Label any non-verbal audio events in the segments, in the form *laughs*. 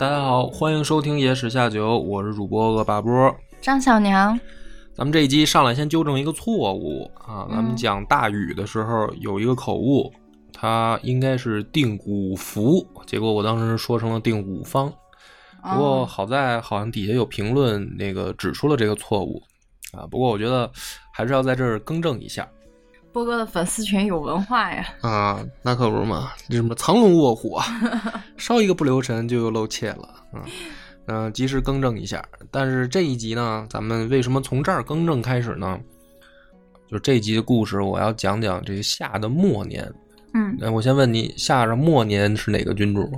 大家好，欢迎收听《野史下酒》，我是主播恶霸波。张小娘，咱们这一集上来先纠正一个错误啊，咱们嗯讲大禹的时候有一个口误，他应该是定五福，结果我当时说成了定五方。不过哦好在好像底下有评论那个指出了这个错误啊，不过我觉得还是要在这儿更正一下波哥的粉丝群有文化呀。啊，那可不是嘛，这什么藏龙卧虎啊，*laughs* 稍一个不留神就又露怯了，嗯。嗯、及时更正一下。但是这一集呢，咱们为什么从这儿更正开始呢？就这一集的故事，我要讲讲这个夏的末年。嗯，那我先问你，夏的末年是哪个君主？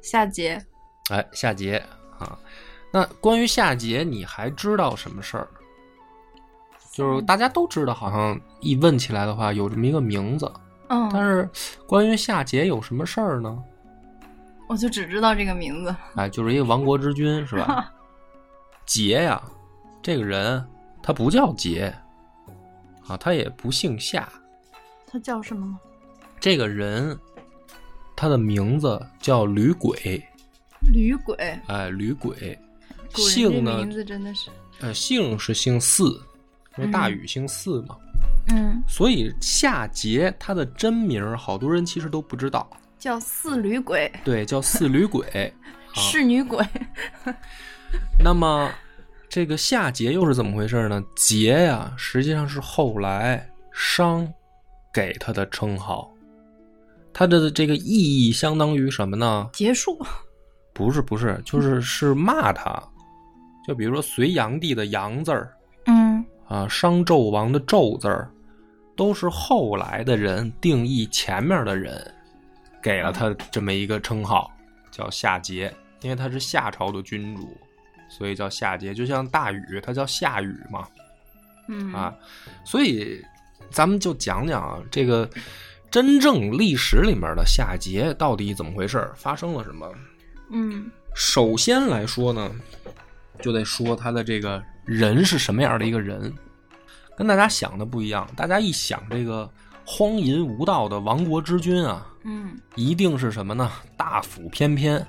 夏桀，哎，夏桀啊。那关于夏桀，你还知道什么事儿？就是大家都知道，好像一问起来的话，有这么一个名字。嗯，但是关于夏桀有什么事儿呢？我就只知道这个名字。哎，就是一个亡国之君，是吧？*laughs* 桀呀，这个人他不叫桀啊，他也不姓夏。他叫什么吗？这个人他的名字叫吕鬼，吕鬼。哎，吕轨。古人这姓呢名？字真的是，呃，姓是姓姒，因为大禹姓姒嘛，嗯，所以夏桀他的真名儿好多人其实都不知道，叫四吕鬼，对，叫四吕轨。*laughs* 啊是女鬼。那么这个夏桀又是怎么回事呢？桀呀，实际上是后来商给他的称号，他的这个意义相当于什么呢？结束。不是不是，就是是骂他，就比如说隋炀帝的炀字儿嗯啊，商纣王的纣字儿，都是后来的人定义前面的人给了他这么一个称号，叫夏桀，因为他是夏朝的君主，所以叫夏桀。就像大禹，他叫夏禹嘛，嗯啊，所以咱们就讲讲啊，这个真正历史里面的夏桀到底怎么回事，发生了什么。嗯首先来说呢，就得说他的这个人是什么样的一个人，跟大家想的不一样。大家一想这个荒淫无道的亡国之君啊，嗯一定是什么呢？大腹翩翩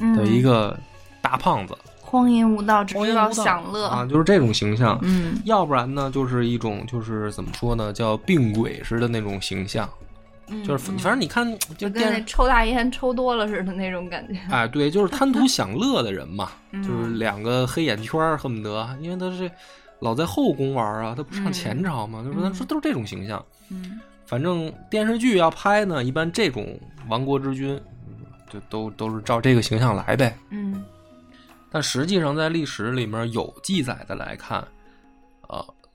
嗯的一个大胖子，荒淫无道，只知道享乐。啊，就是这种形象。嗯要不然呢，就是一种就是怎么说呢，叫病鬼似的那种形象，嗯，就是嗯反正你看，就跟那抽大烟抽多了似的那种感觉。哎，对，就是贪图享乐的人嘛，*laughs* 嗯就是两个黑眼圈，恨不得，因为他是老在后宫玩啊，他不上前朝嘛，就是他嗯说都是这种形象。嗯反正电视剧要拍呢，一般这种亡国之君，嗯就都都是照这个形象来呗。嗯但实际上，在历史里面有记载的来看，呃，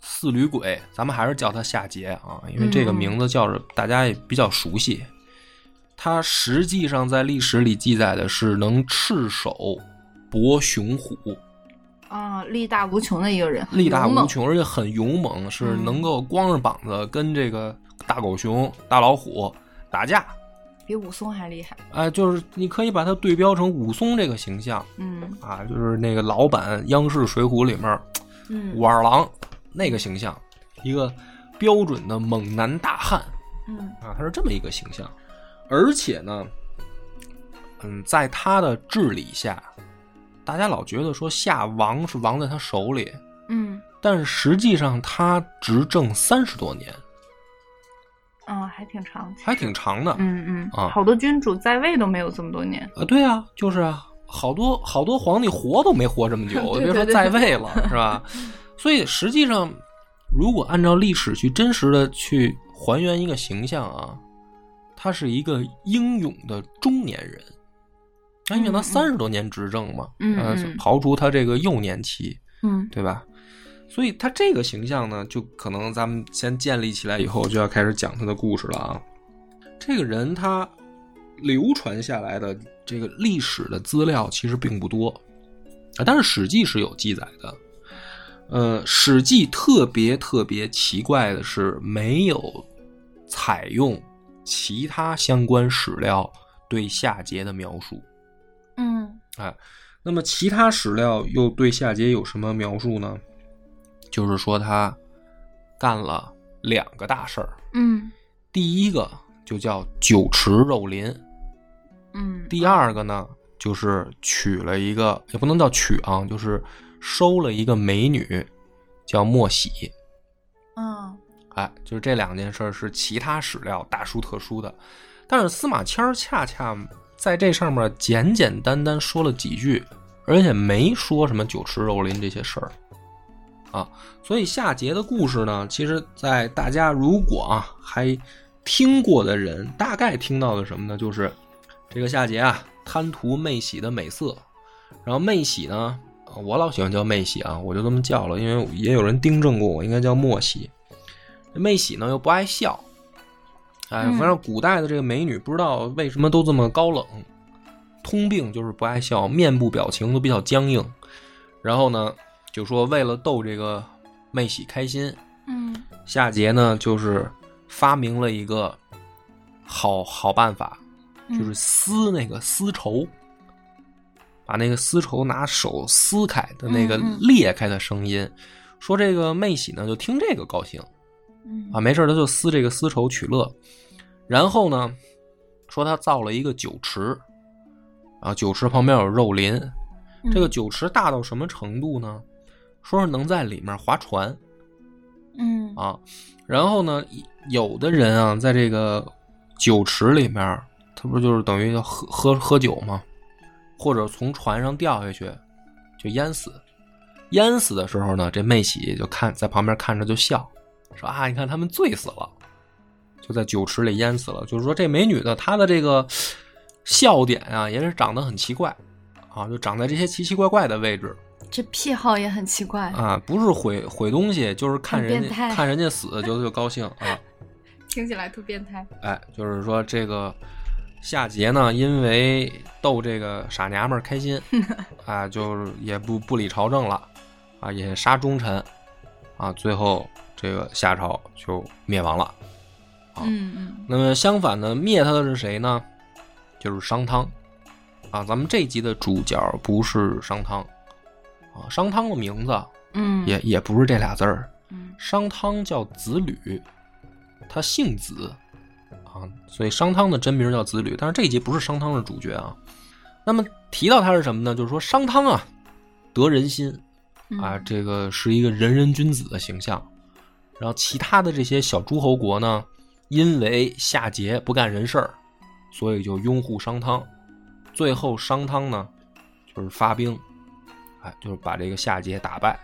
四吕鬼，咱们还是叫他夏桀啊，因为这个嗯名字叫着大家也比较熟悉。他实际上在历史里记载的是能赤手搏雄虎，啊，力大无穷的一个人，力大无。穷，而且很勇猛，是嗯能够光着膀子跟这个大狗熊、大老虎打架。比武松还厉害。哎，就是你可以把它对标成武松这个形象嗯啊，就是那个老版央视《水浒》里面嗯武二郎那个形象，一个标准的猛男大汉嗯啊，他是这么一个形象。而且呢，嗯，在他的治理下，大家老觉得说夏王是王在他手里，嗯但是实际上他执政三十多年，啊，还挺长。还挺长的。嗯嗯啊好多君主在位都没有这么多年。啊，对啊，就是啊，好多好多皇帝活都没活这么久，*laughs* 别说在位了，是吧？*laughs* 所以实际上，如果按照历史去真实的去还原一个形象啊，他是一个英勇的中年人。那因为他三十多年执政嘛，嗯刨除他这个幼年期，嗯对吧？所以他这个形象呢，就可能咱们先建立起来以后，就要开始讲他的故事了啊。这个人他流传下来的这个历史的资料其实并不多啊，但是《史记》是有记载的。呃，《史记》特别特别奇怪的是，没有采用其他相关史料对夏桀的描述。嗯哎，那么其他史料又对夏桀有什么描述呢？就是说他干了两个大事儿，嗯第一个就叫酒池肉林，嗯，第二个呢就是娶了一个，也不能叫娶啊，就是收了一个美女，叫莫喜。嗯，哎，就是这两件事是其他史料大书特书的，但是司马迁恰恰在这上面简简单单说了几句，而且没说什么酒池肉林这些事儿啊。所以夏桀的故事呢，其实，在大家如果啊还听过的人，大概听到的什么呢？就是这个夏桀啊。贪图妹喜的美色，然后妹喜呢，我老喜欢叫妹喜啊，我就这么叫了，因为也有人订正过我，应该叫莫喜。妹喜呢又不爱笑，哎，反正古代的这个美女不知道为什么都这么高冷，通病就是不爱笑，面部表情都比较僵硬。然后呢，就说为了逗这个妹喜开心，嗯，夏桀呢就是发明了一个好好办法。就是撕那个丝绸，把那个丝绸拿手撕开的那个裂开的声音，说这个妹喜呢就听这个高兴，啊，没事他就撕这个丝绸取乐。然后呢，说他造了一个酒池，啊，酒池旁边有肉林，这个酒池大到什么程度呢？说是能在里面划船，嗯啊，然后呢，有的人啊，在这个酒池里面。他不就是等于要喝喝喝酒吗？或者从船上掉下去就淹死，淹死的时候呢，这妹喜就看在旁边看着就笑，说啊，你看他们醉死了，就在酒池里淹死了。就是说这美女的她的这个笑点啊，也是长得很奇怪啊，就长在这些奇奇怪怪的位置。这癖好也很奇怪啊，不是毁毁东西，就是看人家看人家死就就高兴啊。*laughs* 听起来特变态。哎，就是说这个。夏桀呢，因为逗这个傻娘们开心，*laughs* 啊，就也不不理朝政了，啊，也杀忠臣，啊，最后这个夏朝就灭亡了。啊嗯。那么相反呢，灭他的是谁呢？就是商汤。啊，咱们这集的主角不是商汤，啊，商汤的名字，嗯，也也不是这俩字儿。嗯，商汤叫子吕，他姓子。啊，所以商汤的真名叫子吕，但是这一集不是商汤是主角啊。那么提到他是什么呢？就是说商汤啊，得人心啊，这个是一个仁人君子的形象。然后其他的这些小诸侯国呢，因为夏桀不干人事儿，所以就拥护商汤。最后商汤呢，就是发兵，哎，就是把这个夏桀打败，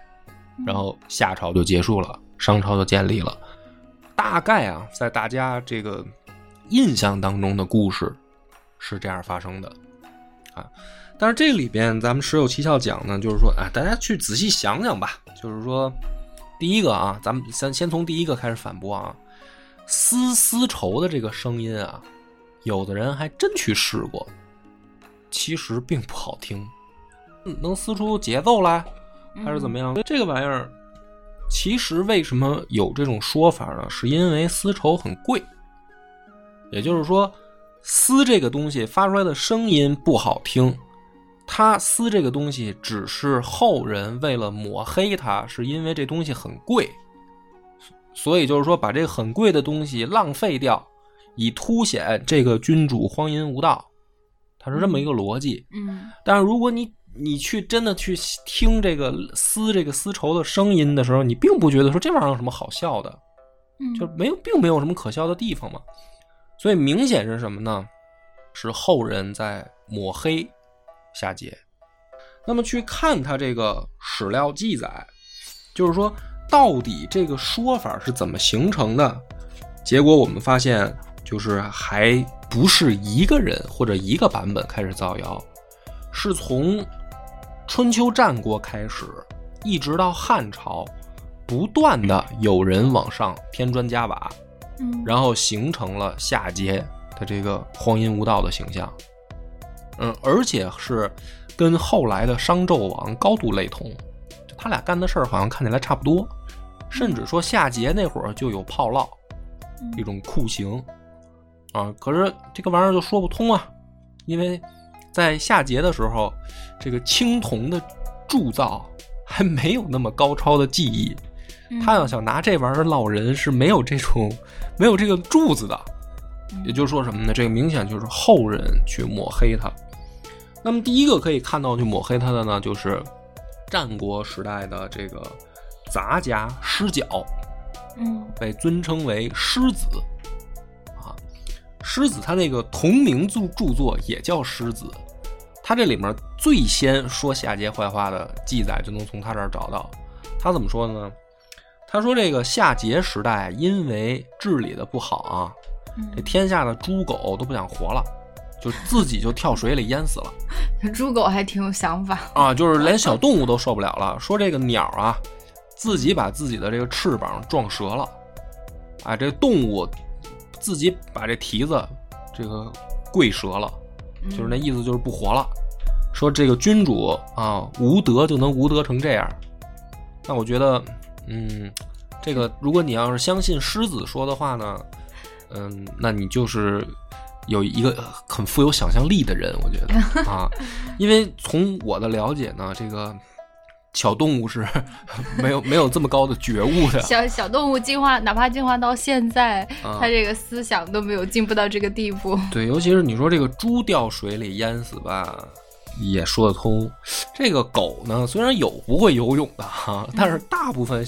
然后夏朝就结束了，商朝就建立了。大概啊，在大家这个。印象当中的故事是这样发生的，啊，但是这里边咱们十有七窍讲呢，就是说，啊，大家去仔细想想吧。就是说，第一个啊，咱们先先从第一个开始反驳啊，撕丝绸的这个声音啊，有的人还真去试过，其实并不好听，能撕出节奏来，还是怎么样？这个玩意儿，其实为什么有这种说法呢？是因为丝绸很贵。也就是说，撕这个东西发出来的声音不好听，他撕这个东西只是后人为了抹黑他，是因为这东西很贵，所以就是说把这个很贵的东西浪费掉，以凸显这个君主荒淫无道，他是这么一个逻辑。嗯，但是如果你你去真的去听这个撕这个丝绸的声音的时候，你并不觉得说这玩意儿有什么好笑的，就没有，并没有什么可笑的地方嘛。所以明显是什么呢？是后人在抹黑夏桀。那么去看他这个史料记载，就是说到底这个说法是怎么形成的？结果我们发现，就是还不是一个人或者一个版本开始造谣，是从春秋战国开始，一直到汉朝，不断的有人往上添砖加瓦。然后形成了夏桀的这个荒淫无道的形象，嗯，而且是跟后来的商纣王高度类同，他俩干的事儿好像看起来差不多，甚至说夏桀那会儿就有炮烙，一种酷刑，啊，可是这个玩意儿就说不通啊，因为在夏桀的时候，这个青铜的铸造还没有那么高超的技艺。他要想拿这玩意儿烙人是没有这种没有这个柱子的，也就是说什么呢？这个明显就是后人去抹黑他。那么第一个可以看到去抹黑他的呢，就是战国时代的这个杂家师角，嗯被尊称为狮子啊。狮子他那个同名著著作也叫狮子，他这里面最先说夏桀坏话的记载就能从他这儿找到。他怎么说的呢？他说这个夏桀时代因为治理的不好啊，这嗯，天下的猪狗都不想活了，就自己就跳水里淹死了。*laughs* 猪狗还挺有想法。啊，就是连小动物都受不了了。说这个鸟啊，自己把自己的这个翅膀撞折了，啊，这动物自己把这蹄子这个跪折了，就是那意思，就是不活了。说这个君主啊，无德就能无德成这样。那我觉得，嗯，这个如果你要是相信狮子说的话呢，嗯，那你就是有一个很富有想象力的人，我觉得 *laughs* 啊，因为从我的了解呢，这个小动物是 *laughs* 没有没有这么高的觉悟的。小小动物进化，哪怕进化到现在，啊它这个思想都没有进步到这个地步。对，尤其是你说这个猪掉水里淹死吧，也说得通。这个狗呢，虽然有不会游泳的哈，但是大部分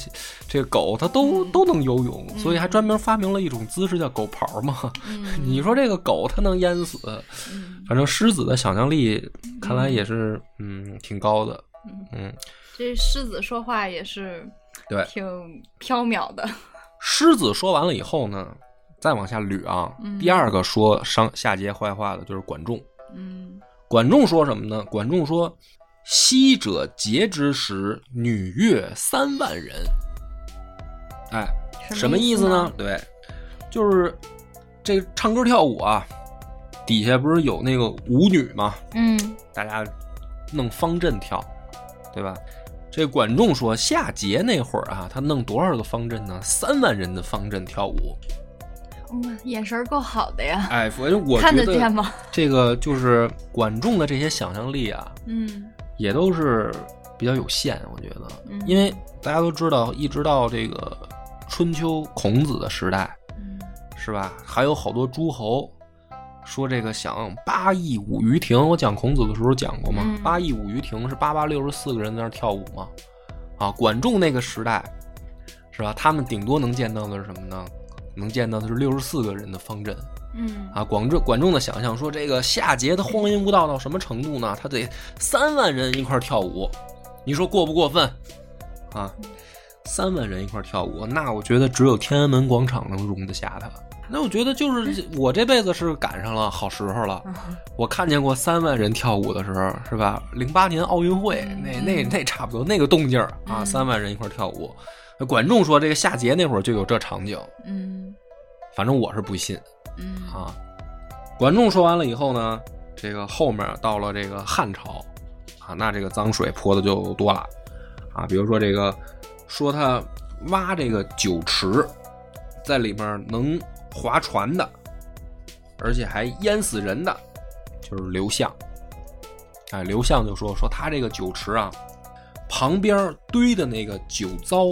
这个狗它都、都能游泳，所以还专门发明了一种姿势叫狗刨嘛。嗯 *laughs* 你说这个狗它能淹死，嗯反正狮子的想象力看来也是嗯挺高的。嗯，这狮子说话也是对挺缥缈的。狮子说完了以后呢，再往下捋啊，嗯第二个说伤夏桀坏话的就是管仲。嗯管仲说什么呢？管仲说：“昔者桀之时，女乐三万人。”哎，什么意思呢？？对，就是这个唱歌跳舞啊，底下不是有那个舞女吗？嗯大家弄方阵跳，对吧？这管仲说，夏桀那会儿啊，他弄多少个方阵呢？三万人的方阵跳舞。嗯，眼神够好的呀，哎，反正我看觉得得见吗？这个就是管仲的这些想象力啊，嗯也都是比较有限，我觉得，嗯因为大家都知道，一直到这个春秋孔子的时代，嗯是吧？还有好多诸侯说这个想八佾舞于庭，我讲孔子的时候讲过嘛，嗯八佾舞于庭是八八六十四个人在那跳舞嘛，啊，管仲那个时代，是吧？他们顶多能见到的是什么呢？能见到的是六十四个人的方阵，嗯啊，管仲管仲的想象说，这个夏桀的荒淫无道到什么程度呢？他得三万人一块儿跳舞，你说过不过分？啊，三万人一块儿跳舞，那我觉得只有天安门广场能容得下他。那我觉得就是我这辈子是赶上了好时候了，*laughs* 我看见过三万人跳舞的时候，是吧？零八年奥运会那那那差不多那个动静儿啊，嗯三万人一块儿跳舞。管仲说这个夏桀那会儿就有这场景，嗯反正我是不信。嗯啊。管仲说完了以后呢，这个后面到了这个汉朝啊，那这个脏水泼的就多了啊。比如说这个说他挖这个酒池，在里面能划船的，而且还淹死人的，就是刘向。哎，刘向就说说他这个酒池啊，旁边堆的那个酒糟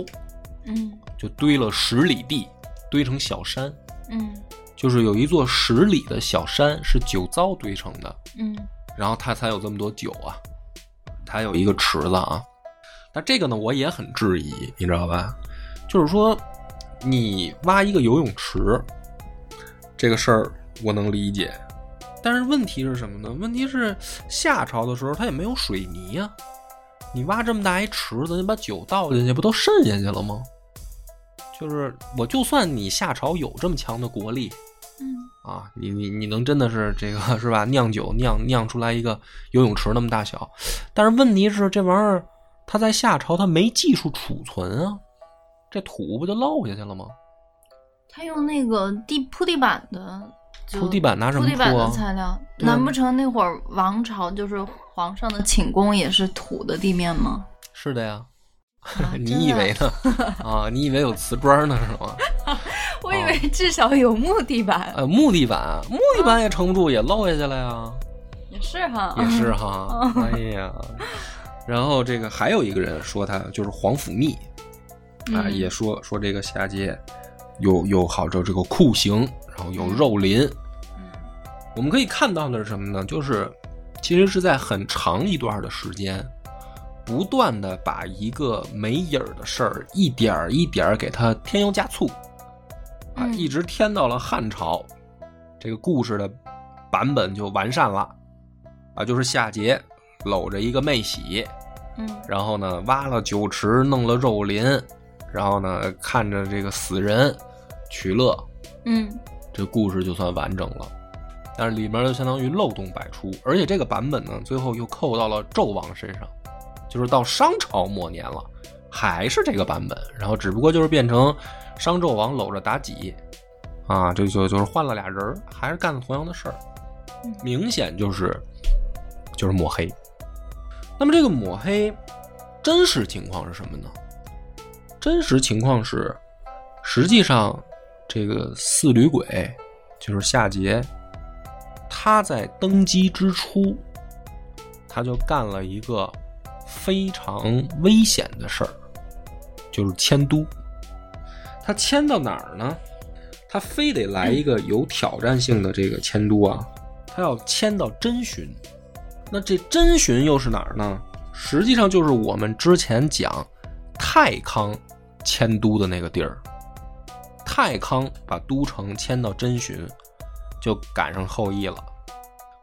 嗯就堆了十里地，堆成小山。嗯就是有一座十里的小山是酒糟堆成的，嗯然后它才有这么多酒啊，它有一个池子啊。那这个呢，我也很质疑，你知道吧？就是说，你挖一个游泳池，这个事儿我能理解，但是问题是什么呢？问题是夏朝的时候它也没有水泥呀、你挖这么大一池子，你把酒倒进去，不都渗下去了吗？就是我就算你夏朝有这么强的国力，嗯啊，你你你能真的是这个是吧？酿酒酿酿出来一个游泳池那么大小，但是问题是这玩意儿它在夏朝它没技术储存啊，这土不就漏下去了吗？他用那个地铺地板的，铺地板拿什么铺地板的材料，难不成那会儿王朝就是皇上的寝宫也是土的地面吗？是的呀，啊 *laughs* 你以为？呢？*laughs* 啊，你以为有瓷砖呢是吗？*laughs* 我以为至少有木地板，呃，木地板，木地板也撑不住，也漏下去了呀。也是哈，也是哈，哎呀，然后这个还有一个人说他就是皇甫谧啊，嗯也说说这个下界有有好这这个酷刑，然后有肉林。嗯我们可以看到的是什么呢？就是其实是在很长一段的时间，不断的把一个没影儿的事儿一点儿一点儿给它添油加醋，啊，嗯。一直添到了汉朝，这个故事的版本就完善了，啊，就是夏桀搂着一个妹喜，嗯。然后呢挖了酒池，弄了肉林，然后呢看着这个死人取乐，嗯。这故事就算完整了。但是里面就相当于漏洞百出，而且这个版本呢，最后又扣到了纣王身上，就是到商朝末年了，还是这个版本，然后只不过就是变成商纣王搂着妲己，啊，这就就是换了俩人儿，还是干了同样的事儿嗯，明显就是就是抹黑。那么这个抹黑真实情况是什么呢？真实情况是，实际上这个四吕鬼就是夏桀，他在登基之初，他就干了一个非常危险的事儿，就是迁都。他迁到哪儿呢？他非得来一个有挑战性的这个迁都啊，他要迁到真寻。那这真寻又是哪儿呢？实际上就是我们之前讲太康迁都的那个地儿。太康把都城迁到真寻，就赶上后羿了。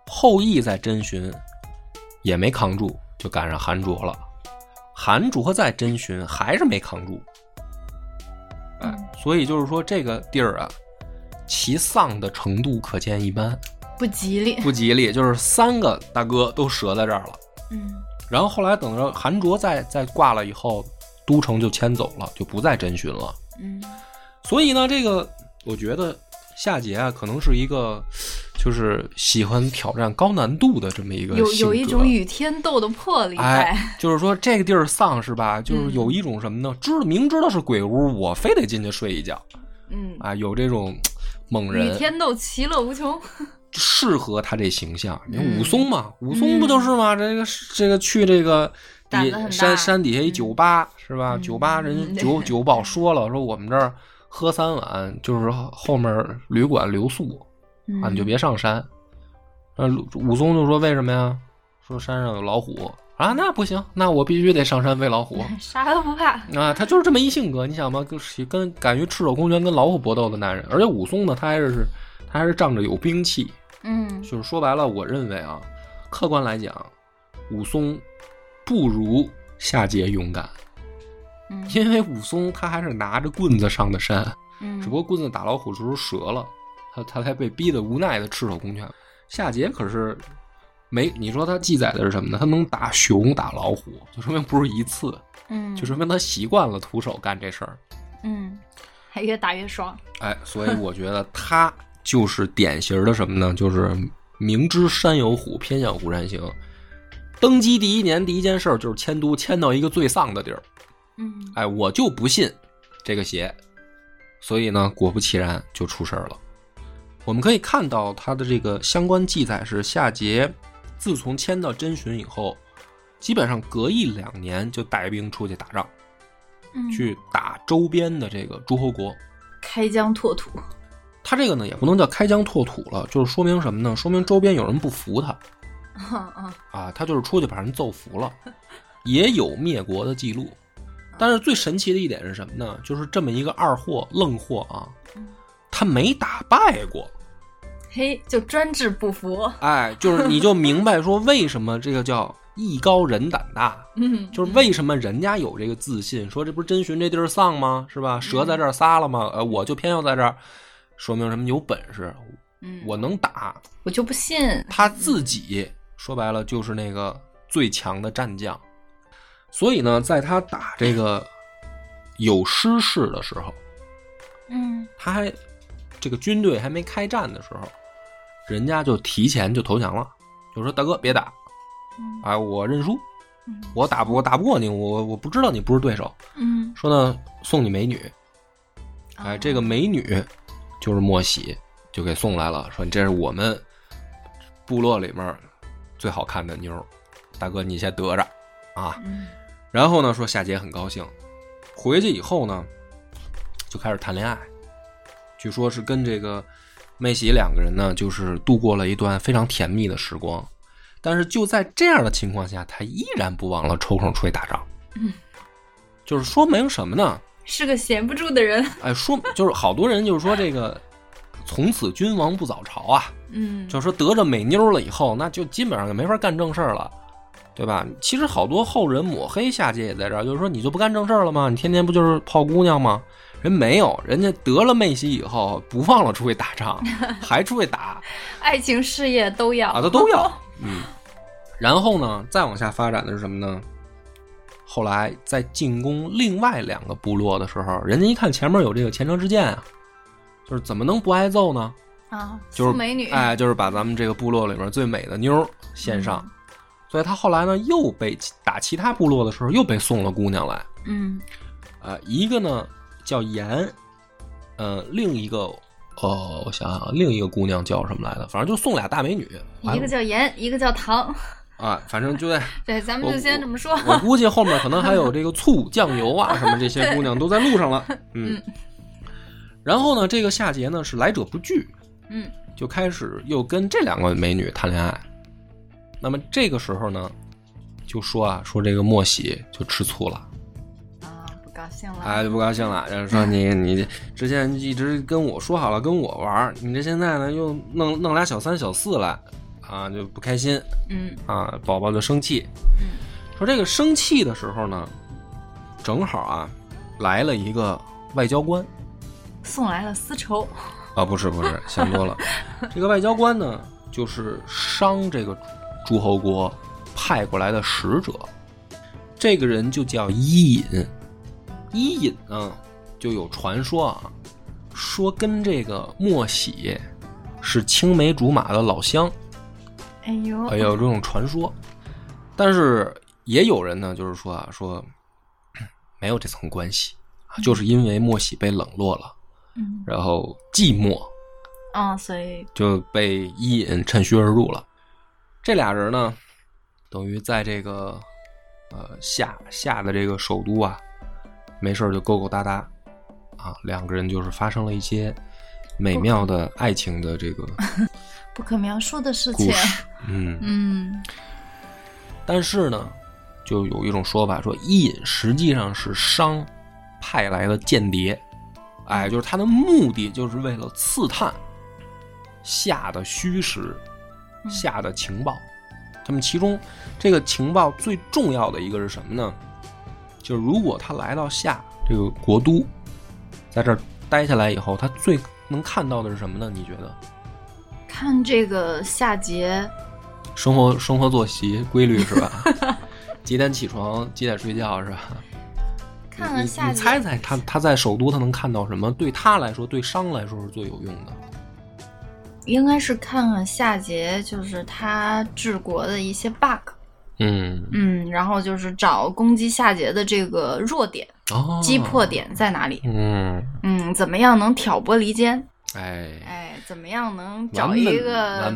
后羿在真寻也没扛住，就赶上韩卓了。韩卓在真寻还是没扛住。哎，所以就是说这个地儿啊，其丧的程度可见一斑，不吉利。不吉利。就是三个大哥都折在这儿了。嗯然后后来等着韩卓再再挂了以后，都城就迁走了，就不再真寻了。嗯所以呢，这个我觉得夏桀啊，可能是一个就是喜欢挑战高难度的这么一个有有一种与天斗的魄力在。哎，*laughs* 就是说这个地儿丧是吧？就是有一种什么呢？知道明知道是鬼屋，我非得进去睡一觉嗯，啊！有这种猛人与，天斗，其乐无穷。*laughs* 适合他这形象。你看嗯武松嘛，武松不就是嘛？这个这个去这个底胆子很大山山底下一酒吧、是吧？嗯酒吧人嗯酒 *laughs* 酒保说了，说我们这儿喝三碗，就是后面旅馆留宿嗯啊，你就别上山。那武松就说为什么呀？说山上有老虎啊，那不行，那我必须得上山喂老虎。*laughs* 啥都不怕。啊，他就是这么一性格，你想吧，跟跟敢于赤手空拳跟老虎搏斗的男人，而且武松呢，他还是他还是仗着有兵器，嗯就是说白了，我认为啊，客观来讲，武松不如夏桀勇敢，嗯因为武松他还是拿着棍子上的山，嗯，只不过棍子打老虎时候折了，他他才被逼得无奈的赤手空拳。夏桀可是没，你说他记载的是什么呢？他能打熊打老虎，就说明不是一次，嗯就说明他习惯了徒手干这事儿。嗯，还越打越爽。哎，所以我觉得他就是典型的什么呢？就是明知山有虎，偏向虎山行。登基第一年第一件事儿就是迁都，迁到一个最丧的地儿。嗯哎，我就不信这个邪，所以呢，果不其然就出事儿了。我们可以看到他的这个相关记载是夏桀自从迁到真寻以后，基本上隔一两年就带兵出去打仗，嗯，去打周边的这个诸侯国。开疆拓土。他这个呢也不能叫开疆拓土了，就是说明什么呢？说明周边有人不服他嗯啊，他就是出去把人揍服了，也有灭国的记录。但是最神奇的一点是什么呢？就是这么一个二货愣货啊，他没打败过。嘿，就专治不服。哎，就是你就明白说为什么这个叫 *laughs* 艺高人胆大，嗯，就是为什么人家有这个自信，说这不是真寻这地儿丧吗？是吧？蛇在这儿撒了吗？呃，我就偏要在这儿，说明什么？有本事，嗯我能打。我就不信。他自己说白了就是那个最强的战将，所以呢，在他打这个有失事的时候，嗯。他还这个军队还没开战的时候，人家就提前就投降了，就说大哥别打，嗯啊，我认输，嗯我打不我打不过你，我我不知道你不是对手，嗯，说呢送你美女，哎，哦这个美女就是莫喜，就给送来了，说你这是我们部落里面最好看的妞，大哥你先得着啊。嗯然后呢，说夏桀很高兴，回去以后呢，就开始谈恋爱，据说是跟这个妹喜两个人呢，就是度过了一段非常甜蜜的时光。但是就在这样的情况下，他依然不忘了抽空出去打仗。嗯，就是说明什么呢？是个闲不住的人。*laughs* 哎，说就是好多人就是说这个从此君王不早朝啊，嗯，就是说得着美妞了以后，那就基本上就没法干正事儿了。对吧？其实好多后人抹黑夏桀也在这儿，就是说你就不干正事儿了吗？你天天不就是泡姑娘吗？人没有，人家得了妹喜以后，不忘了出去打仗，*laughs* 还出去打爱情事业都要啊，他都要。*laughs* 嗯，然后呢，再往下发展的是什么呢？后来在进攻另外两个部落的时候，人家一看前面有这个前车之鉴啊，就是怎么能不挨揍呢？啊，就是美女，哎，就是把咱们这个部落里面最美的妞儿献上。所以他后来呢，又被打其他部落的时候，又被送了姑娘来。嗯呃，一个呢叫严，呃，另一个哦，我想想啊，另一个姑娘叫什么来着？反正就送俩大美女。一个叫严，一个叫唐。啊，反正就在 *laughs* 对，咱们就先这么说。我估计后面可能还有这个醋、酱油啊什么这些姑娘都在路上了。*laughs* 嗯，然后呢，这个夏桀呢是来者不拒，嗯就开始又跟这两个美女谈恋爱。那么这个时候呢，就说啊，说这个莫喜就吃醋了，啊，不高兴了。哎，就不高兴了，就是说你你之前一直跟我说好了跟我玩，你这现在呢又弄弄俩小三小四来，啊就不开心嗯啊，宝宝就生气。嗯说这个生气的时候呢，正好啊来了一个外交官送来了丝绸。啊，不是不是，想多了，*laughs* 这个外交官呢就是商这个诸侯国派过来的使者，这个人就叫伊尹。伊尹呢就有传说啊，说跟这个莫喜是青梅竹马的老乡，哎呦，哎呦这种传说，但是也有人呢，就是说啊，说没有这层关系，啊就是因为莫喜被冷落了，嗯然后寂寞啊，所以就被伊尹趁虚而入了。这俩人呢，等于在这个呃夏夏的这个首都啊，没事儿就勾勾搭搭啊，两个人就是发生了一些美妙的爱情的这个 *laughs* 不可描述的事情。嗯，嗯但是呢，就有一种说法说，伊尹实际上是商派来的间谍，哎，就是他的目的就是为了刺探夏的虚实、嗯夏的情报。他们其中这个情报最重要的一个是什么呢？就是如果他来到夏这个国都，在这儿待下来以后，他最能看到的是什么呢？你觉得？看这个夏桀，生活生活作息规律是吧？*laughs* 几点起床，几点睡觉是吧？看了夏桀，你猜猜他他在首都他能看到什么？对他来说，对商来说是最有用的。应该是看看夏桀，就是他治国的一些 bug。嗯，嗯，然后就是找攻击夏桀的这个弱点、哦，击破。点在哪里？嗯，嗯，怎么样能挑拨离间？哎，哎，怎么样能找一个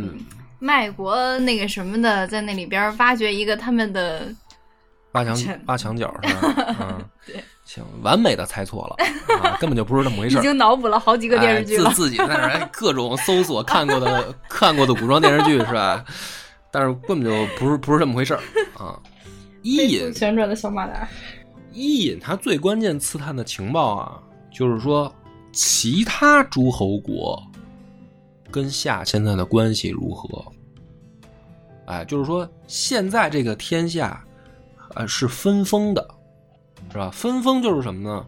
卖国那个什么的，在那里边挖掘一个他们的挖墙这挖墙角是吧？*laughs* 嗯，对，行，完美的猜错了啊，根本就不是这么回事儿。*laughs* 已经脑补了好几个电视剧了哎、。自自己在那各种搜索看过的看过的古装电视剧是吧？但是根本就不是不是这么回事儿啊。伊尹旋转的小马达。伊尹他最关键刺探的情报啊，就是说其他诸侯国跟夏现在的关系如何？哎，就是说现在这个天下，呃，是分封的，是吧？分封就是什么呢？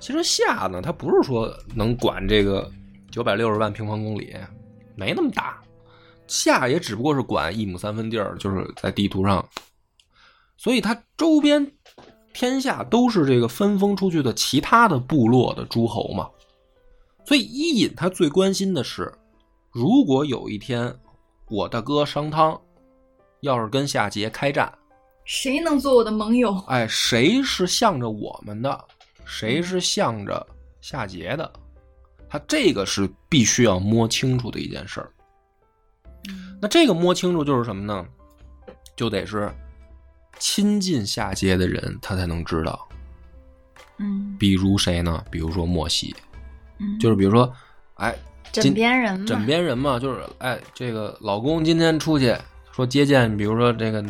其实夏呢，它不是说能管这个九百六十万平方公里，没那么大。夏也只不过是管一亩三分地儿，就是在地图上，所以它周边天下都是这个分封出去的其他的部落的诸侯嘛。所以伊尹他最关心的是，如果有一天我大哥商汤要是跟夏桀开战，谁能做我的盟友？哎，谁是向着我们的，谁是向着夏桀的，他这个是必须要摸清楚的一件事儿。那这个摸清楚就是什么呢？就得是亲近夏桀的人，他才能知道。嗯比如谁呢？比如说莫西，嗯，就是比如说，哎，枕边人嘛。枕边人嘛，就是哎，这个老公今天出去说接见，比如说这个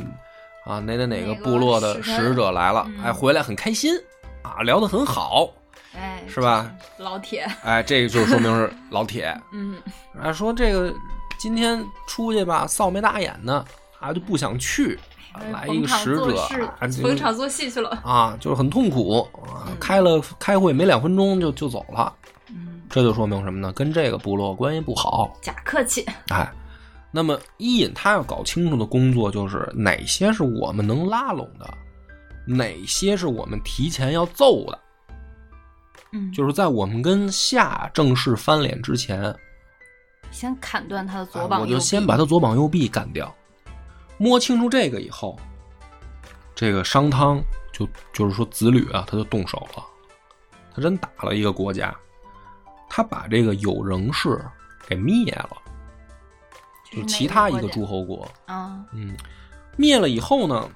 啊哪哪哪个部落的使者来了，嗯哎，回来很开心啊，聊得很好，哎，是吧？老铁，哎，这个就说明是 *laughs* 老铁。嗯啊，说这个今天出去吧，臊眉大眼的啊，就不想去，啊来一个使者逢场作戏去了。啊，就是很痛苦啊，嗯开了开会没两分钟就就走了，嗯，这就说明什么呢？跟这个部落关系不好。假客气。哎，那么伊尹他要搞清楚的工作就是哪些是我们能拉拢的，哪些是我们提前要揍的，嗯，就是在我们跟夏正式翻脸之前，先砍断他的左啊膀右臂，我就先把他左膀右臂干掉。摸清楚这个以后，这个商汤就就是说子吕啊，他就动手了，他真打了一个国家，他把这个有仍氏给灭了，就就是其他一个诸侯国，啊，嗯，灭了以后呢，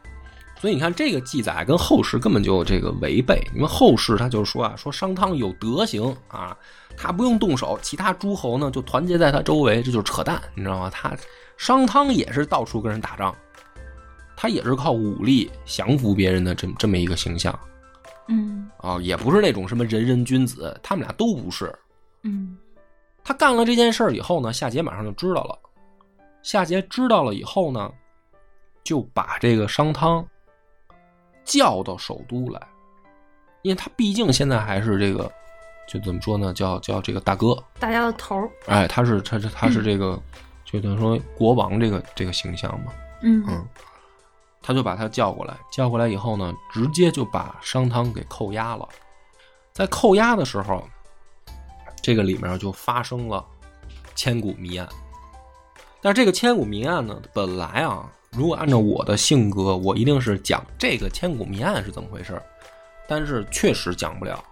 所以你看这个记载跟后世根本就这个违背，因为后世他就说啊，说商汤有德行啊，他不用动手，其他诸侯呢就团结在他周围，这就是扯淡，你知道吗？他商汤也是到处跟人打仗，他也是靠武力降服别人的这这么一个形象嗯啊，也不是那种什么仁人君子，他们俩都不是。嗯他干了这件事儿以后呢，夏桀马上就知道了。夏桀知道了以后呢，就把这个商汤叫到首都来，因为他毕竟现在还是这个，就怎么说呢，叫叫这个大哥，大家的头儿，哎，他是他是他是这个，就等于说国王这个这个形象嘛，嗯嗯，他就把他叫过来，叫过来以后呢，直接就把商汤给扣押了。在扣押的时候，这个里面就发生了千古谜案。但是这个千古谜案呢，本来啊，如果按照我的性格，我一定是讲这个千古谜案是怎么回事儿，但是确实讲不了，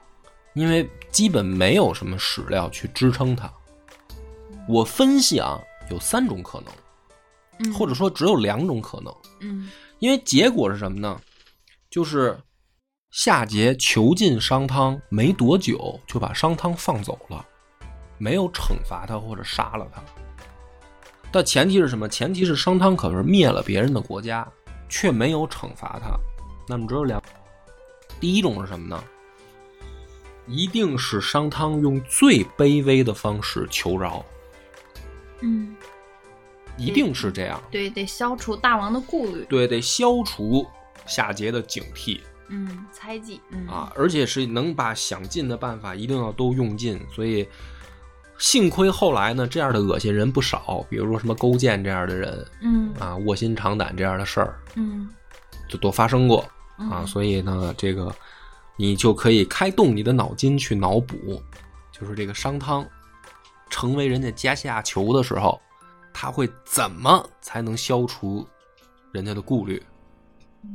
因为基本没有什么史料去支撑它。我分析啊，有三种可能。嗯或者说只有两种可能，嗯因为结果是什么呢？就是夏桀囚禁商汤没多久，就把商汤放走了，没有惩罚他或者杀了他。但前提是什么？前提是商汤可是灭了别人的国家，却没有惩罚他。那么只有两，第一种是什么呢？一定是商汤用最卑微的方式求饶，嗯，一定是这样。对，得消除大王的顾虑，对，得消除夏桀的警惕嗯，猜忌，嗯啊，而且是能把想尽的办法一定要都用尽。所以，幸亏后来呢，这样的恶心人不少，比如说什么勾践这样的人嗯啊，卧薪尝胆这样的事儿嗯就都发生过啊。嗯所以呢，这个你就可以开动你的脑筋去脑补，就是这个商汤成为人家阶下囚的时候，他会怎么才能消除人家的顾虑？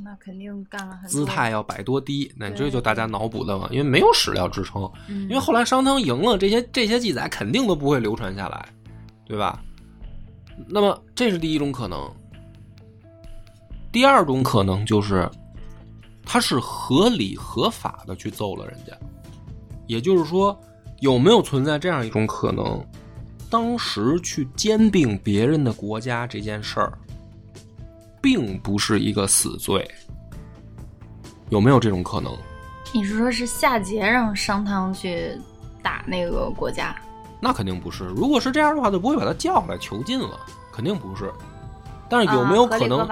那肯定干了很多姿态，要摆多低，那对这就大家脑补的嘛，因为没有史料支撑，嗯，因为后来商汤赢了，这些这些记载肯定都不会流传下来，对吧？那么这是第一种可能，第二种可能就是他是合理合法的去揍了人家，也就是说，有没有存在这样一种可能？当时去兼并别人的国家这件事儿，并不是一个死罪，有没有这种可能？你是说是夏桀让商汤去打那个国家？那肯定不是。如果是这样的话，就不会把他叫来囚禁了，肯定不是。但是有没有可能？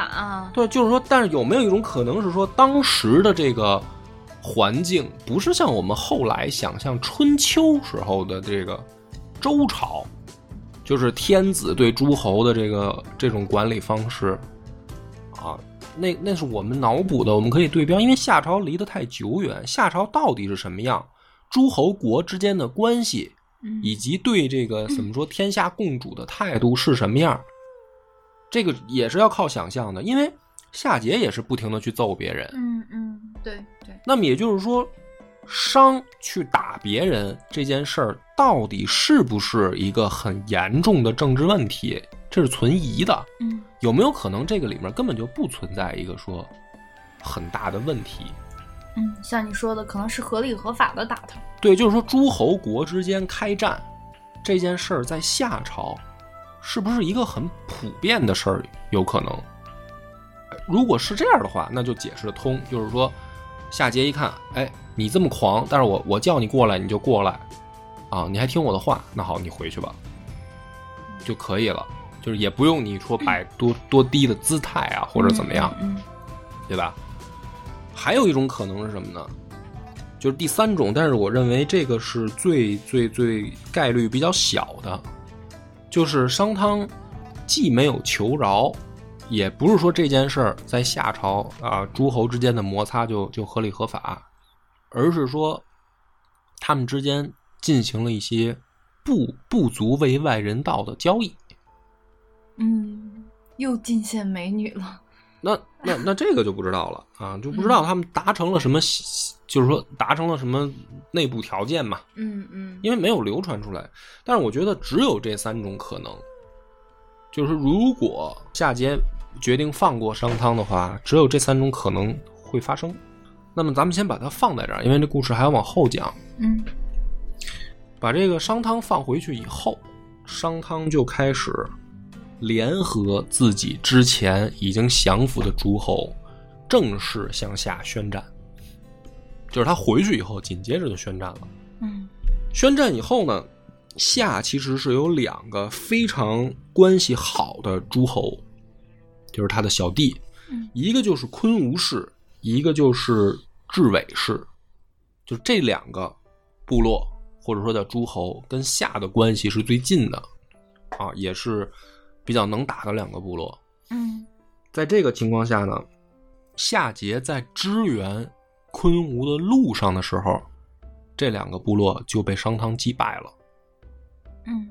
对，就是说，但是有没有一种可能是说，当时的这个环境不是像我们后来想象春秋时候的这个周朝，就是天子对诸侯的这个这种管理方式啊？那那是我们脑补的，我们可以对标，因为夏朝离得太久远，夏朝到底是什么样？诸侯国之间的关系，嗯以及对这个 *clears throat* 怎么说天下共主的态度是什么样，这个也是要靠想象的。因为夏桀也是不停的去揍别人，嗯嗯，对对，那么也就是说，商去打别人这件事儿，到底是不是一个很严重的政治问题？这是存疑的。嗯有没有可能这个里面根本就不存在一个说很大的问题？嗯，像你说的，可能是合理合法的打他。对，就是说诸侯国之间开战这件事儿，在夏朝是不是一个很普遍的事儿？有可能。如果是这样的话，那就解释得通。就是说，夏桀一看，哎，你这么狂，但是我我叫你过来，你就过来，啊，你还听我的话，那好，你回去吧，就可以了。就是也不用你说摆多多低的姿态啊，或者怎么样，嗯对吧？还有一种可能是什么呢？就是第三种，但是我认为这个是最最最概率比较小的，就是商汤既没有求饶，也不是说这件事儿在夏朝啊诸侯之间的摩擦就就合理合法，而是说他们之间进行了一些不不足为外人道的交易。嗯，又进献美女了。那那那这个就不知道了啊，就不知道他们达成了什么，就是说达成了什么内部条件嘛，嗯嗯因为没有流传出来。但是我觉得只有这三种可能，就是如果夏桀决定放过商汤的话，只有这三种可能会发生。那么咱们先把它放在这儿，因为这故事还要往后讲。嗯把这个商汤放回去以后，商汤就开始联合自己之前已经降服的诸侯，正式向夏宣战。就是他回去以后，紧接着就宣战了。嗯。宣战以后呢，夏其实是有两个非常关系好的诸侯，就是他的小弟，嗯。一个就是昆吾氏，一个就是至尾氏，就这两个部落或者说叫诸侯，跟夏的关系是最近的，啊，也是比较能打的两个部落。嗯在这个情况下呢，夏桀在支援昆吾的路上的时候，这两个部落就被商汤击败了。嗯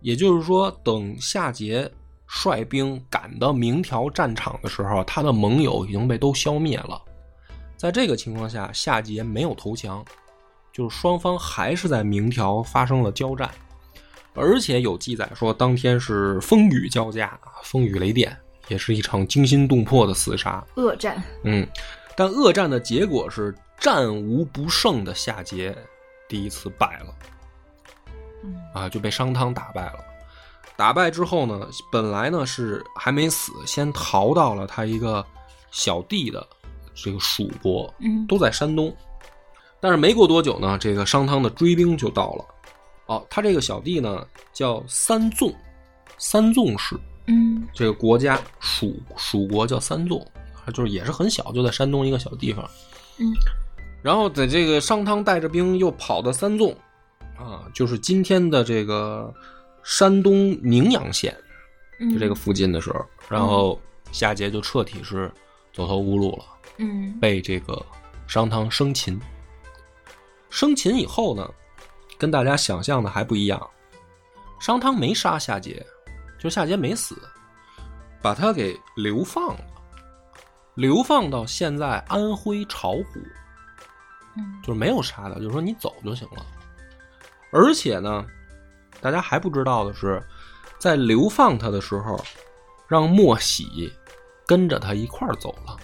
也就是说，等夏桀率兵赶到明条战场的时候，他的盟友已经被都消灭了。在这个情况下，夏桀没有投降，就是双方还是在明条发生了交战，而且有记载说当天是风雨交加，风雨雷电，也是一场惊心动魄的厮杀。恶战。嗯，但恶战的结果是战无不胜的夏桀第一次败了。嗯啊，就被商汤打败了。打败之后呢，本来呢是还没死，先逃到了他一个小弟的这个蜀国，嗯都在山东。但是没过多久呢，这个商汤的追兵就到了。哦，他这个小弟呢叫三纵，三纵氏嗯这个国家蜀蜀国叫三纵，就是也是很小，就在山东一个小地方。嗯然后在这个商汤带着兵又跑到三纵，啊，就是今天的这个山东宁阳县，嗯，就这个附近的时候，然后夏桀就彻底是走投无路了，嗯被这个商汤生擒。生擒以后呢，跟大家想象的还不一样，商汤没杀夏桀，就夏桀没死，把他给流放了，流放到现在安徽巢湖。嗯就是没有杀他，就是说你走就行了。而且呢，大家还不知道的是，在流放他的时候，让莫喜跟着他一块儿走了。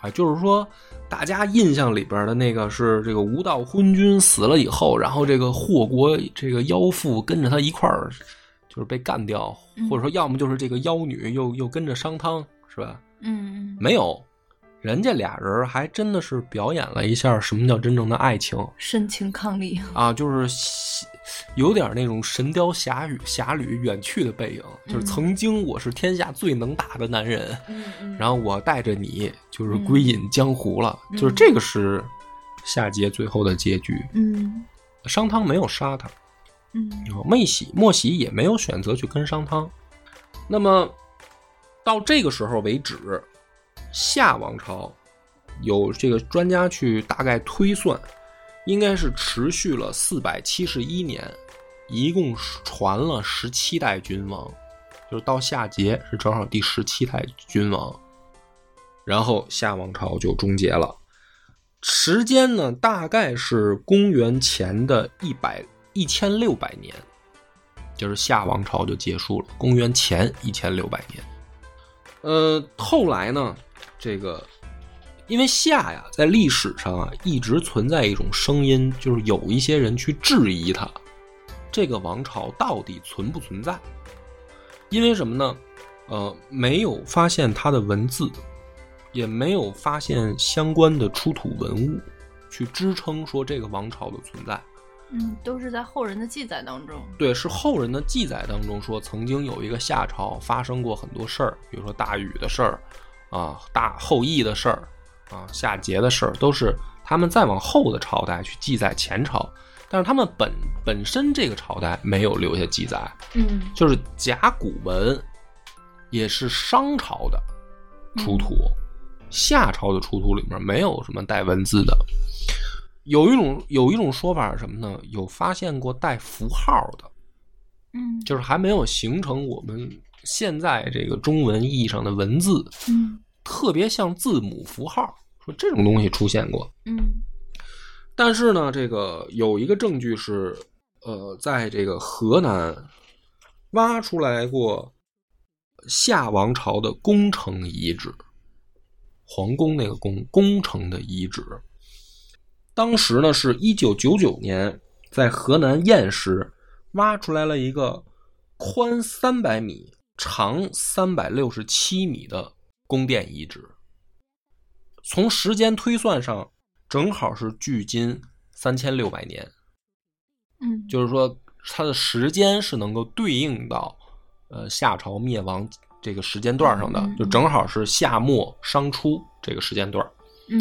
啊，就是说，大家印象里边的那个是这个无道昏君死了以后，然后这个祸国这个妖妇跟着他一块儿，就是被干掉，嗯或者说要么就是这个妖女又又跟着商汤，是吧？嗯没有，人家俩人还真的是表演了一下什么叫真正的爱情深情伉俪。啊，就是有点那种《神雕侠侣》侠侣远去的背影，就是曾经我是天下最能打的男人，*laughs* 然后我带着你就是归隐江湖了，嗯就是这个是夏桀最后的结局。嗯商汤没有杀他，嗯妹喜莫喜也没有选择去跟商汤。那么到这个时候为止，夏王朝有这个专家去大概推算，应该是持续了四百七十一年，一共传了十七代君王，就是到夏桀是正好第十七代君王，然后夏王朝就终结了。时间呢，大概是公元前的一百一千六百年，就是夏王朝就结束了。公元前一千六百年，呃，后来呢，这个因为夏呀，在历史上啊一直存在一种声音，就是有一些人去质疑他，这个王朝到底存不存在。因为什么呢？呃，没有发现它的文字，也没有发现相关的出土文物，去支撑说这个王朝的存在。嗯，都是在后人的记载当中。对，是后人的记载当中说，曾经有一个夏朝发生过很多事儿，比如说大禹的事儿，啊，大后羿的事儿，啊，夏桀的事儿，都是他们再往后的朝代去记载前朝，但是他们本本身这个朝代没有留下记载，嗯就是甲骨文也是商朝的出土，夏朝的出土里面没有什么带文字的。有一种有一种说法是什么呢？有发现过带符号的，嗯就是还没有形成我们现在这个中文意义上的文字，嗯特别像字母符号，说这种东西出现过。嗯但是呢，这个有一个证据是，呃，在这个河南挖出来过夏王朝的宫城遗址，皇宫那个宫宫城的遗址。当时呢，是一九九九年，在河南偃师挖出来了一个宽三百米、长三百六十七米的宫殿遗址。从时间推算上，正好是距今三千六百年，嗯，就是说它的时间是能够对应到呃夏朝灭亡这个时间段上的就正好是夏末商初这个时间段。嗯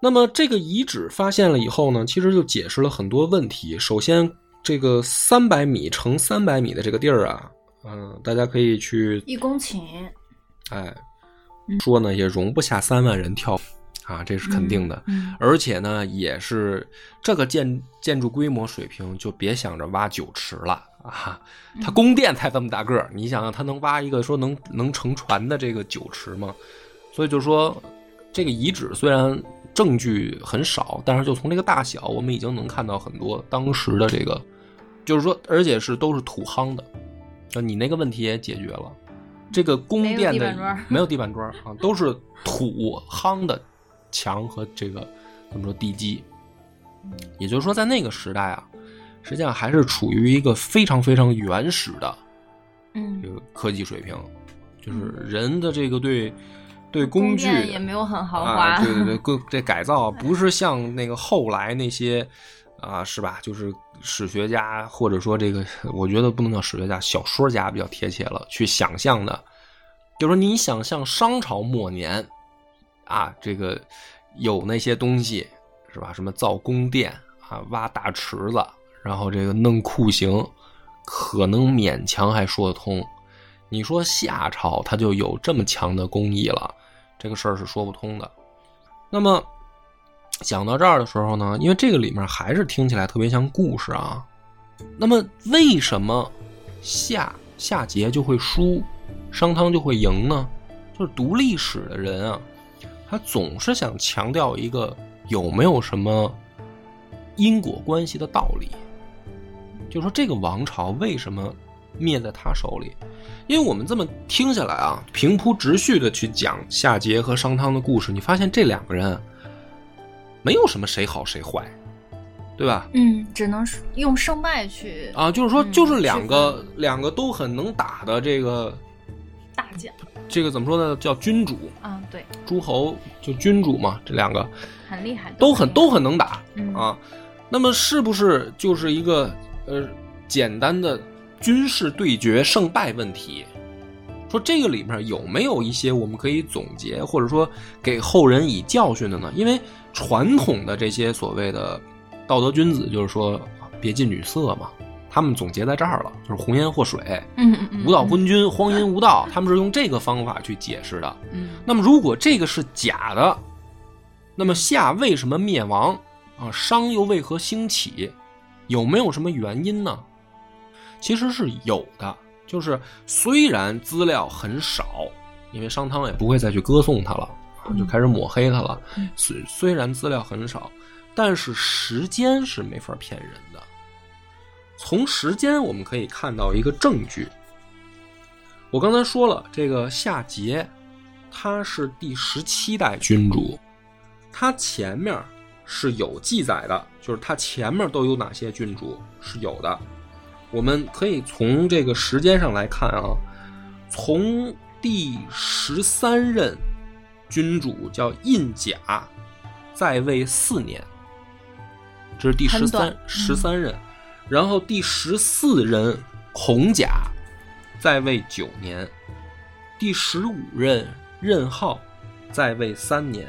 那么这个遗址发现了以后呢，其实就解释了很多问题。首先，这个三百米乘三百米的这个地儿啊，嗯、大家可以去一公顷，哎嗯说呢，也容不下三万人跳啊，这是肯定的。嗯而且呢，也是这个建建筑规模水平，就别想着挖酒池了啊！它宫殿才这么大个儿，你想想，它能挖一个说能能乘船的这个酒池吗？所以就说，这个遗址虽然证据很少，但是就从这个大小，我们已经能看到很多当时的这个，就是说，而且是都是土夯的。那你那个问题也解决了，这个宫殿的没有地板砖啊，都是土夯的墙和这个怎么说地基。也就是说，在那个时代啊，实际上还是处于一个非常非常原始的这嗯，个科技水平，就是人的这个对对工具殿也没有很豪华，啊，对对对，*laughs* 各这改造不是像那个后来那些啊，是吧？就是史学家或者说这个，我觉得不能叫史学家，小说家比较贴切了，去想象的，就是说你想象商朝末年啊，这个有那些东西是吧？什么造宫殿啊，挖大池子，然后这个弄酷刑，可能勉强还说得通。你说夏朝它就有这么强的工艺了，这个事儿是说不通的。那么讲到这儿的时候呢，因为这个里面还是听起来特别像故事啊。那么为什么夏夏桀就会输，商汤就会赢呢？就是读历史的人啊，他总是想强调一个有没有什么因果关系的道理，就说这个王朝为什么灭在他手里？因为我们这么听下来啊，平铺直叙的去讲夏桀和商汤的故事，你发现这两个人没有什么谁好谁坏，对吧？嗯，只能是用胜败去啊，就是说，嗯就是两区个、两个都很能打的这个大将这个怎么说呢？叫君主，啊，对，诸侯就君主嘛，这两个很厉害，都很都很很能打嗯啊。那么是不是就是一个呃简单的军事对决胜败问题？说这个里面有没有一些我们可以总结，或者说给后人以教训的呢？因为传统的这些所谓的道德君子，就是说别近女色嘛，他们总结在这儿了，就是红颜祸水、嗯嗯嗯，无道昏君、荒淫无道，他们是用这个方法去解释的。嗯，那么如果这个是假的，那么夏为什么灭亡啊？商又为何兴起？有没有什么原因呢？其实是有的，就是虽然资料很少，因为商汤也不会再去歌颂他了，啊就开始抹黑他了。嗯虽虽然资料很少，但是时间是没法骗人的。从时间我们可以看到一个证据。我刚才说了，这个夏桀，他是第十七代君主，他前面是有记载的，就是他前面都有哪些君主是有的。我们可以从这个时间上来看啊，从第十三任君主叫印甲，在位四年，这是第十三十三任，然后第十四任孔甲在位九年，第十五任任浩在位三年，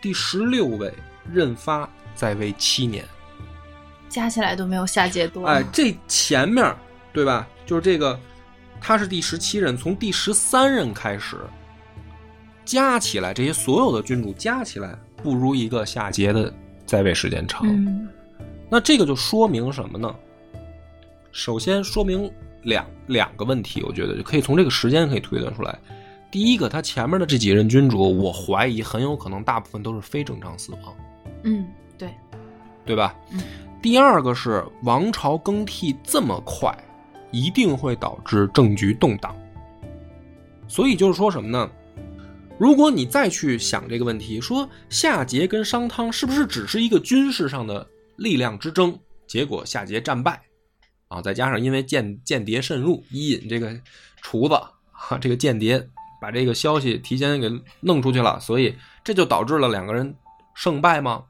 第十六位任发在位七年。加起来都没有夏桀多。哎，这前面儿对吧？就是这个，他是第十七任，从第十三任开始，加起来这些所有的君主加起来，不如一个夏桀的在位时间长。嗯那这个就说明什么呢？首先说明两两个问题，我觉得就可以从这个时间可以推断出来。第一个，他前面的这几任君主，我怀疑很有可能大部分都是非正常死亡。嗯，对，对吧？嗯。第二个是王朝更替这么快，一定会导致政局动荡。所以就是说什么呢？如果你再去想这个问题，说夏桀跟商汤是不是只是一个军事上的力量之争？结果夏桀战败，啊，再加上因为间间谍渗入，伊尹这个厨子啊，这个间谍把这个消息提前给弄出去了，所以这就导致了两个人胜败吗？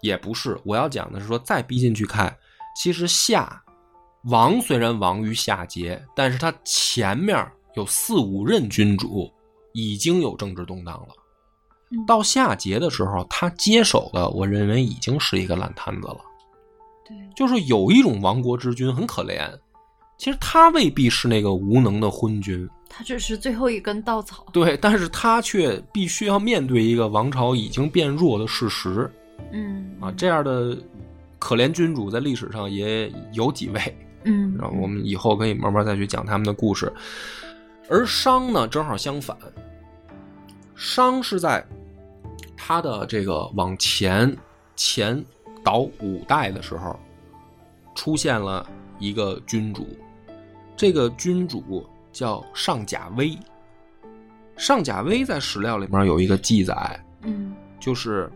也不是，我要讲的是说，再逼进去看，其实夏王虽然亡于夏桀，但是他前面有四五任君主已经有政治动荡了。嗯到夏桀的时候，他接手的，我认为已经是一个烂摊子了。对，就是有一种亡国之君很可怜，其实他未必是那个无能的昏君，他只是最后一根稻草。对，但是他却必须要面对一个王朝已经变弱的事实。嗯啊，这样的可怜君主在历史上也有几位，嗯，然后我们以后可以慢慢再去讲他们的故事。而商呢，正好相反，商是在他的这个往前前倒五代的时候，出现了一个君主，这个君主叫上甲威。上甲威在史料里面有一个记载，嗯就是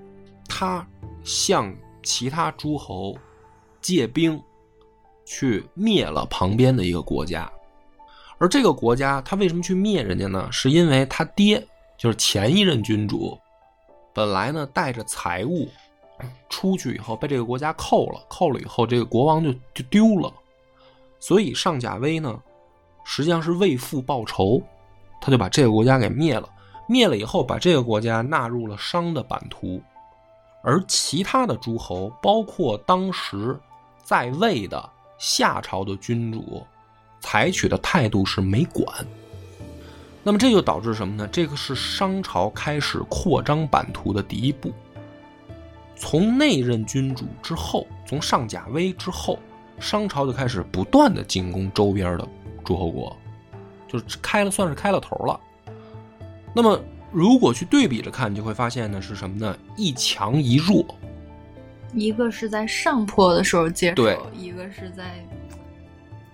他向其他诸侯借兵，去灭了旁边的一个国家。而这个国家他为什么去灭人家呢？是因为他爹就是前一任君主，本来呢带着财物出去以后被这个国家扣了，扣了以后这个国王就就丢了，所以上甲威呢实际上是为父报仇，他就把这个国家给灭了。灭了以后，把这个国家纳入了商的版图，而其他的诸侯，包括当时在位的夏朝的君主，采取的态度是没管。那么这就导致什么呢？这个是商朝开始扩张版图的第一步。从内任君主之后，从上甲威之后，商朝就开始不断的进攻周边的诸侯国，就是开了算是开了头了。那么，如果去对比着看，你就会发现呢是什么呢？一强一弱。一个是在上坡的时候接对手，一个是在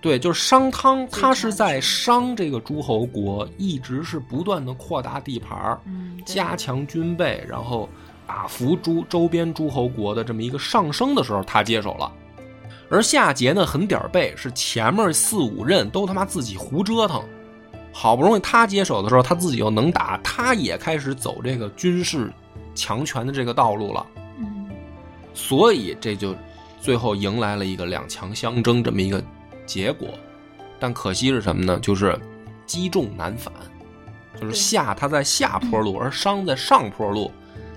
对，就是商汤，他是在商这个诸侯国一直是不断的扩大地盘儿嗯加强军备，然后打服诸周边诸侯国的这么一个上升的时候，他接手了。而夏桀呢，很点儿背，是前面四五任都他妈自己胡折腾，好不容易他接手的时候，他自己又能打，他也开始走这个军事强权的这个道路了。嗯所以这就最后迎来了一个两强相争这么一个结果。但可惜是什么呢？就是积重难返，就是对夏他在下坡路，而商在上坡路。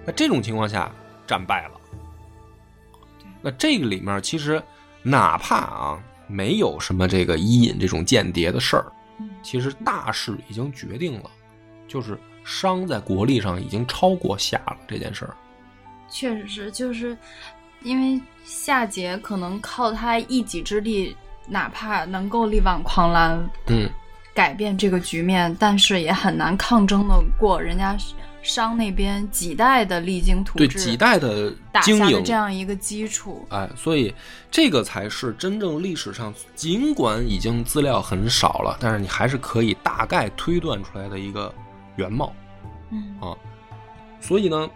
那这种情况下战败了。那这个里面其实哪怕啊没有什么这个伊尹这种间谍的事儿，嗯其实大势已经决定了，就是商在国力上已经超过夏了这件事儿。确实是，就是因为夏桀可能靠他一己之力，哪怕能够力挽狂澜，嗯，改变这个局面，但是也很难抗争的过人家商那边几代的励精图治，对几代的打下的经营这样一个基础。哎，所以这个才是真正历史上，尽管已经资料很少了，但是你还是可以大概推断出来的一个原貌。嗯啊所以呢，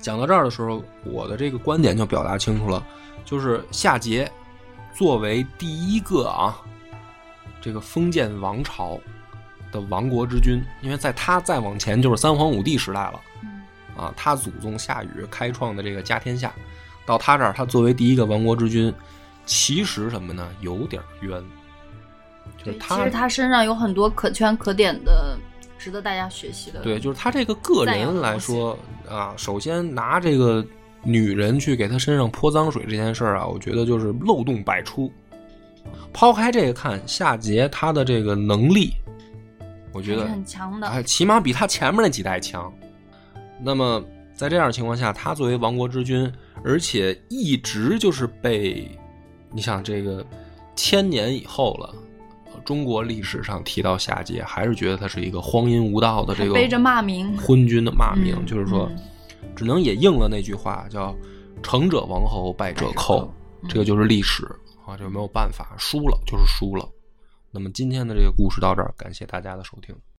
讲到这儿的时候，我的这个观点就表达清楚了，就是夏桀作为第一个啊，这个封建王朝的亡国之君，因为在他再往前就是三皇五帝时代了嗯啊，他祖宗夏禹开创的这个家天下，到他这儿，他作为第一个亡国之君，其实什么呢？有点冤，就是，他其实他身上有很多可圈可点的，值得大家学习的。对，就是他这个个人来说啊，首先拿这个女人去给他身上泼脏水这件事儿啊，我觉得就是漏洞百出。抛开这个看，夏桀他的这个能力，我觉得很强的。哎，起码比他前面那几代强。那么在这样的情况下，他作为亡国之君，而且一直就是被，你想这个千年以后了，呃中国历史上提到夏桀，还是觉得他是一个荒淫无道的这个背着骂名昏君的骂名，嗯就是说嗯，只能也应了那句话，叫“成者王侯，败者寇”，嗯这个就是历史啊，这个没有办法，输了就是输了。那么今天的这个故事到这儿，感谢大家的收听。